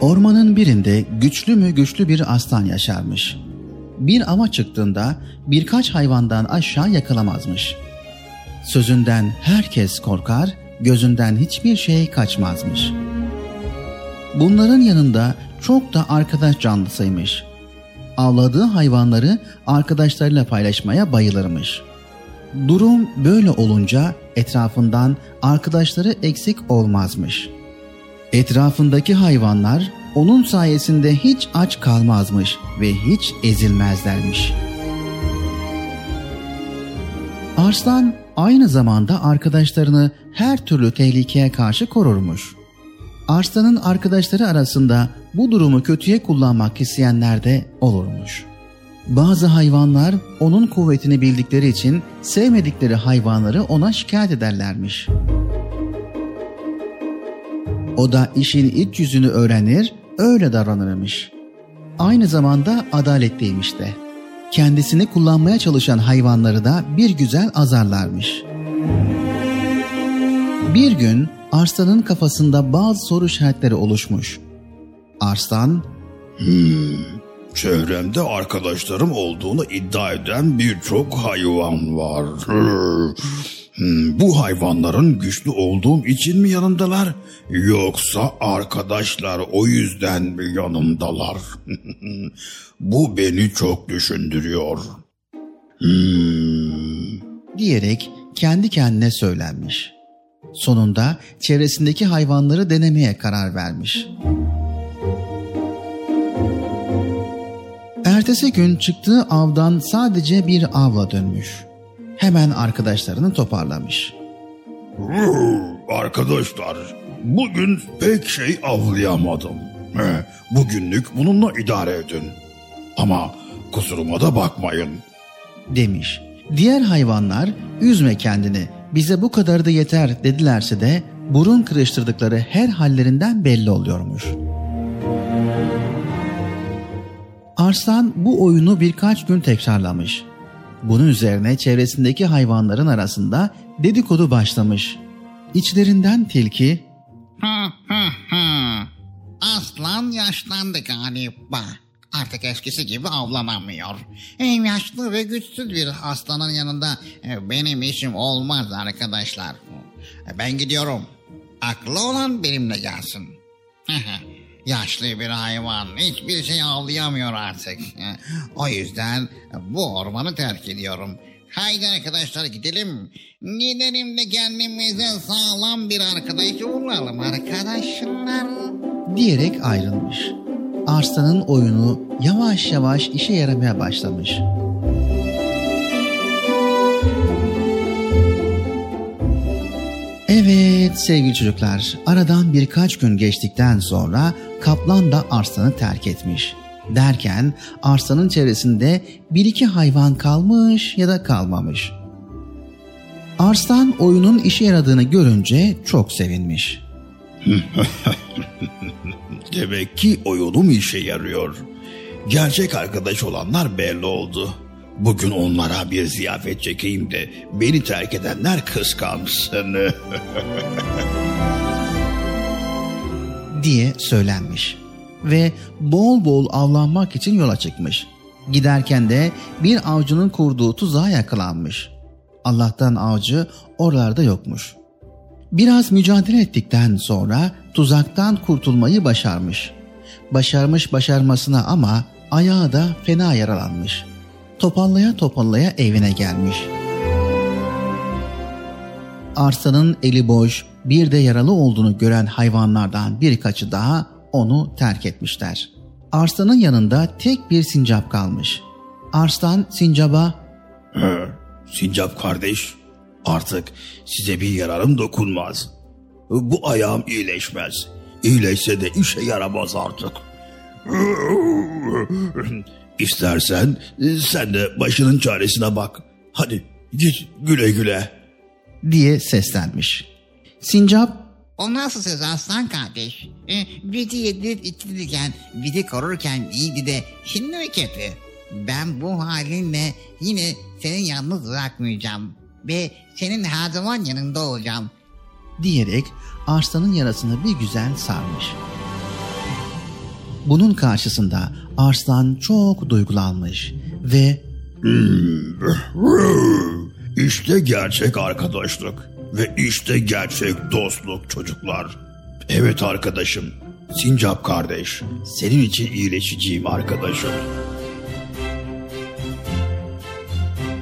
Ormanın birinde güçlü mü güçlü bir aslan yaşarmış. Bir ava çıktığında birkaç hayvandan aşağı yakalamazmış. Sözünden herkes korkar, gözünden hiçbir şey kaçmazmış. Bunların yanında çok da arkadaş canlısıymış. avladığı hayvanları arkadaşlarıyla paylaşmaya bayılırmış. Durum böyle olunca etrafından arkadaşları eksik olmazmış. Etrafındaki hayvanlar onun sayesinde hiç aç kalmazmış ve hiç ezilmezlermiş. Arslan aynı zamanda arkadaşlarını her türlü tehlikeye karşı korurmuş. Arslan'ın arkadaşları arasında bu durumu kötüye kullanmak isteyenler de olurmuş. Bazı hayvanlar onun kuvvetini bildikleri için sevmedikleri hayvanları ona şikayet ederlermiş. O da işin iç yüzünü öğrenir, öyle davranırmış. Aynı zamanda adaletliymiş de. Kendisini kullanmaya çalışan hayvanları da bir güzel azarlarmış. Bir gün Arslan'ın kafasında bazı soru işaretleri oluşmuş. Arslan,
Hmm, çevremde arkadaşlarım olduğunu iddia eden birçok hayvan var. Hmm, bu hayvanların güçlü olduğum için mi yanımdalar? Yoksa arkadaşlar o yüzden mi yanımdalar? *laughs* bu beni çok düşündürüyor. Hmm.
diyerek kendi kendine söylenmiş. Sonunda çevresindeki hayvanları denemeye karar vermiş. Ertesi gün çıktığı avdan sadece bir avla dönmüş. Hemen arkadaşlarını toparlamış.
Arkadaşlar, bugün pek şey avlayamadım. Bugünlük bununla idare edin. Ama kusuruma da bakmayın.
demiş. Diğer hayvanlar üzme kendini bize bu kadar da yeter dedilerse de burun kırıştırdıkları her hallerinden belli oluyormuş. Arslan bu oyunu birkaç gün tekrarlamış. Bunun üzerine çevresindeki hayvanların arasında dedikodu başlamış. İçlerinden tilki.
Aslan yaşlandı galiba. Artık eskisi gibi avlanamıyor. Hem yaşlı ve güçsüz bir aslanın yanında e, benim işim olmaz arkadaşlar. E, Ben gidiyorum. Aklı olan benimle gelsin. Yaşlı bir hayvan hiçbir şey avlayamıyor artık. O yüzden bu ormanı terk ediyorum. Haydi arkadaşlar gidelim. Gidelim de kendimize sağlam bir arkadaş bulalım arkadaşlar.
diyerek ayrılmış. Arslan'ın oyunu yavaş yavaş işe yaramaya başlamış. Evet sevgili çocuklar, aradan birkaç gün geçtikten sonra kaplan da arslanı terk etmiş. Derken arslanın çevresinde bir iki hayvan kalmış ya da kalmamış. Arslan oyunun işe yaradığını görünce çok sevinmiş. *laughs*
Demek ki oyunum işe yarıyor. Gerçek arkadaş olanlar belli oldu. Bugün onlara bir ziyafet çekeyim de beni terk edenler kıskansın. *laughs*
diye söylenmiş ve bol bol avlanmak için yola çıkmış. Giderken de bir avcının kurduğu tuzağa yakalanmış. Allah'tan avcı oralarda yokmuş. Biraz mücadele ettikten sonra tuzaktan kurtulmayı başarmış. Başarmış başarmasına ama ayağı da fena yaralanmış. Topallaya topallaya evine gelmiş. Arslanın eli boş, bir de yaralı olduğunu gören hayvanlardan birkaçı daha onu terk etmişler. Arslanın yanında tek bir sincap kalmış. Arslan sincaba
Sincap kardeş, artık size bir yararım dokunmaz. Bu ayağım iyileşmez. İyileşse de işe yaramaz artık. *laughs* *laughs* İstersen sen de başının çaresine bak. Hadi git güle güle.
diye seslenmiş. Sincap
O nasıl söz aslan kardeş? E, bizi yedirip içtirirken, bizi korurken iyiydi de şimdi mi kötü? Ben bu halinle yine seni yalnız bırakmayacağım. Ve senin her zaman yanında olacağım.
diyerek arslanın yarasını bir güzel sarmış. Bunun karşısında Arslan çok duygulanmış ve
işte gerçek arkadaşlık ve işte gerçek dostluk çocuklar. Evet arkadaşım, Sincap kardeş, senin için iyileşeceğim arkadaşım.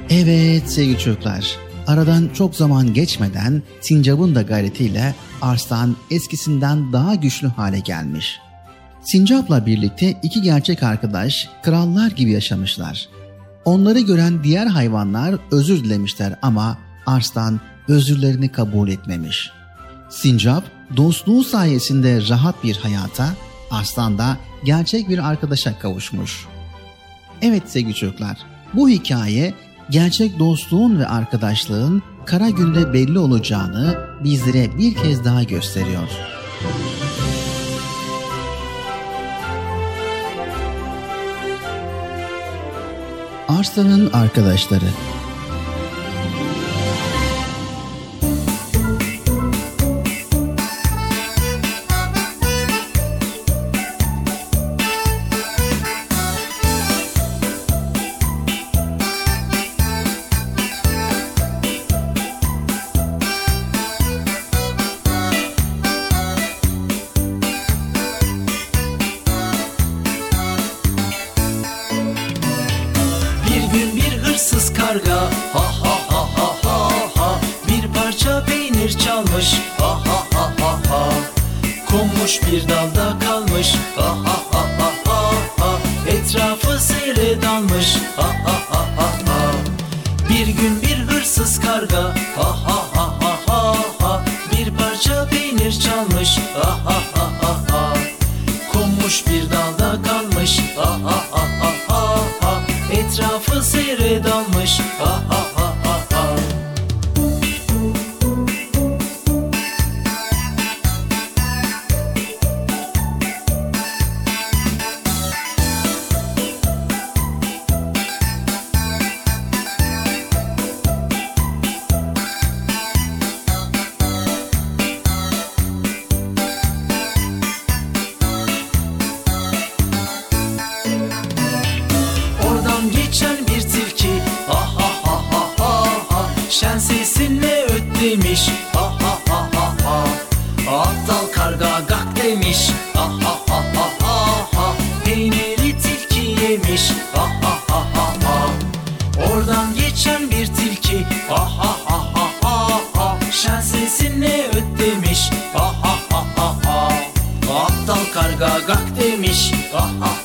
Evet sevgili çocuklar, aradan çok zaman geçmeden Sincap'ın da gayretiyle Arslan eskisinden daha güçlü hale gelmiş. Sincap'la birlikte iki gerçek arkadaş krallar gibi yaşamışlar. Onları gören diğer hayvanlar özür dilemişler ama Arslan özürlerini kabul etmemiş. Sincap dostluğu sayesinde rahat bir hayata, Arslan da gerçek bir arkadaşa kavuşmuş. Evet sevgili çocuklar, bu hikaye gerçek dostluğun ve arkadaşlığın kara günde belli olacağını bizlere bir kez daha gösteriyor. Arslan'ın Arkadaşları.
uçan bir tilki. Ah ah ah ah ah ah Şansesini öt demiş. Ah ah ah ah ah Aptal karga gak demiş.
Ah ah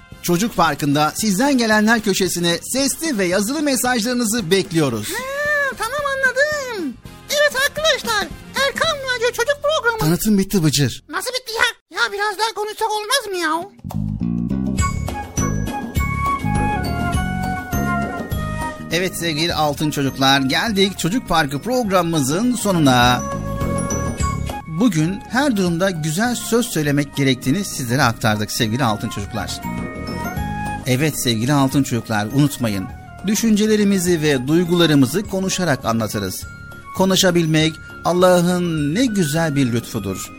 Çocuk Parkı'nda sizden gelenler köşesine sesli ve yazılı mesajlarınızı bekliyoruz.
Ha, tamam anladım. Evet arkadaşlar Erkan Radyo Çocuk Programı.
Tanıtım bitti Bıcır.
Nasıl bitti ya? Ya biraz daha konuşsak olmaz mı ya?
Evet sevgili altın çocuklar geldik Çocuk Parkı programımızın sonuna. Bugün her durumda güzel söz söylemek gerektiğini sizlere aktardık sevgili altın çocuklar. Evet sevgili altın çocuklar unutmayın. Düşüncelerimizi ve duygularımızı konuşarak anlatırız. Konuşabilmek Allah'ın ne güzel bir lütfudur.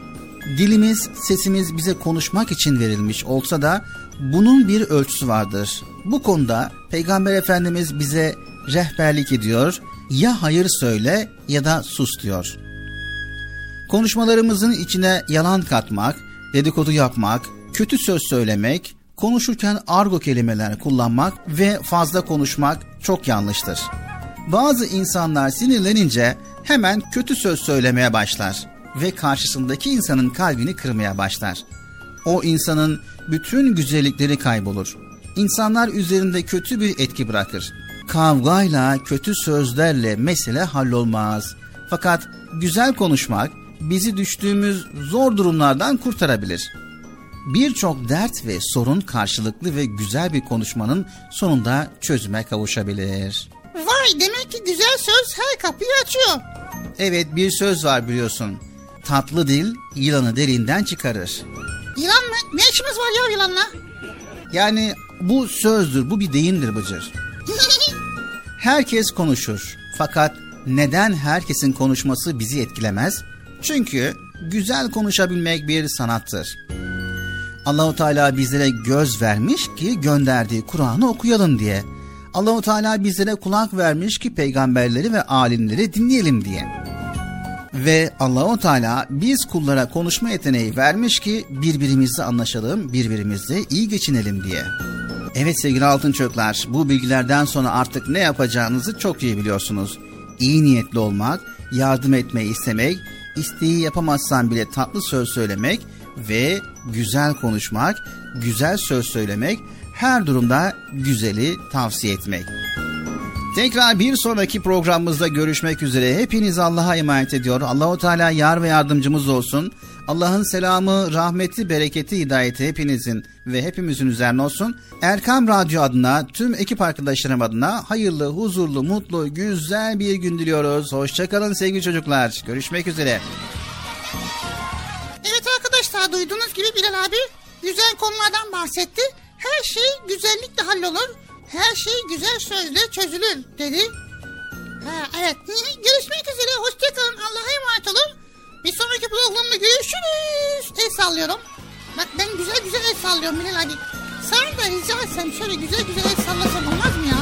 Dilimiz, sesimiz bize konuşmak için verilmiş olsa da bunun bir ölçüsü vardır. Bu konuda Peygamber Efendimiz bize rehberlik ediyor. Ya hayır söyle ya da sus diyor. Konuşmalarımızın içine yalan katmak, dedikodu yapmak, kötü söz söylemek, konuşurken argo kelimeler kullanmak ve fazla konuşmak çok yanlıştır. Bazı insanlar sinirlenince hemen kötü söz söylemeye başlar ve karşısındaki insanın kalbini kırmaya başlar. O insanın bütün güzellikleri kaybolur. İnsanlar üzerinde kötü bir etki bırakır. Kavgayla, kötü sözlerle mesele hallolmaz. Fakat güzel konuşmak bizi düştüğümüz zor durumlardan kurtarabilir. Birçok dert ve sorun karşılıklı ve güzel bir konuşmanın sonunda çözüme kavuşabilir.
Vay demek ki güzel söz her kapıyı açıyor.
Evet bir söz var biliyorsun. Tatlı dil yılanı derinden çıkarır.
Yılan mı? Ne işimiz var ya yılanla?
Yani bu sözdür, bu bir deyimdir Bıcır. *laughs* Herkes konuşur. Fakat neden herkesin konuşması bizi etkilemez? Çünkü güzel konuşabilmek bir sanattır. Allahu Teala bizlere göz vermiş ki gönderdiği Kur'an'ı okuyalım diye. Allahu Teala bizlere kulak vermiş ki peygamberleri ve alimleri dinleyelim diye. Ve Allahu Teala biz kullara konuşma yeteneği vermiş ki birbirimizle anlaşalım, birbirimizle iyi geçinelim diye. Evet sevgili altın çocuklar, bu bilgilerden sonra artık ne yapacağınızı çok iyi biliyorsunuz. İyi niyetli olmak, yardım etmeyi istemek, isteği yapamazsan bile tatlı söz söylemek ve güzel konuşmak, güzel söz söylemek, her durumda güzeli tavsiye etmek. Tekrar bir sonraki programımızda görüşmek üzere. Hepiniz Allah'a emanet ediyor. Allahu Teala yar ve yardımcımız olsun. Allah'ın selamı, rahmeti, bereketi, hidayeti hepinizin ve hepimizin üzerine olsun. Erkam Radyo adına, tüm ekip arkadaşlarım adına hayırlı, huzurlu, mutlu, güzel bir gün diliyoruz. Hoşçakalın sevgili çocuklar. Görüşmek üzere.
Arkadaşlar duyduğunuz gibi Bilal abi güzel konulardan bahsetti. Her şey güzellikle hallolur. Her şey güzel sözle çözülür dedi. Ha, evet. Görüşmek üzere. Hoşçakalın. Allah'a emanet olun. Bir sonraki programda görüşürüz. El sallıyorum. Bak ben güzel güzel el sallıyorum Bilal abi. Sen de rica etsem şöyle güzel güzel el sallasam olmaz mı ya?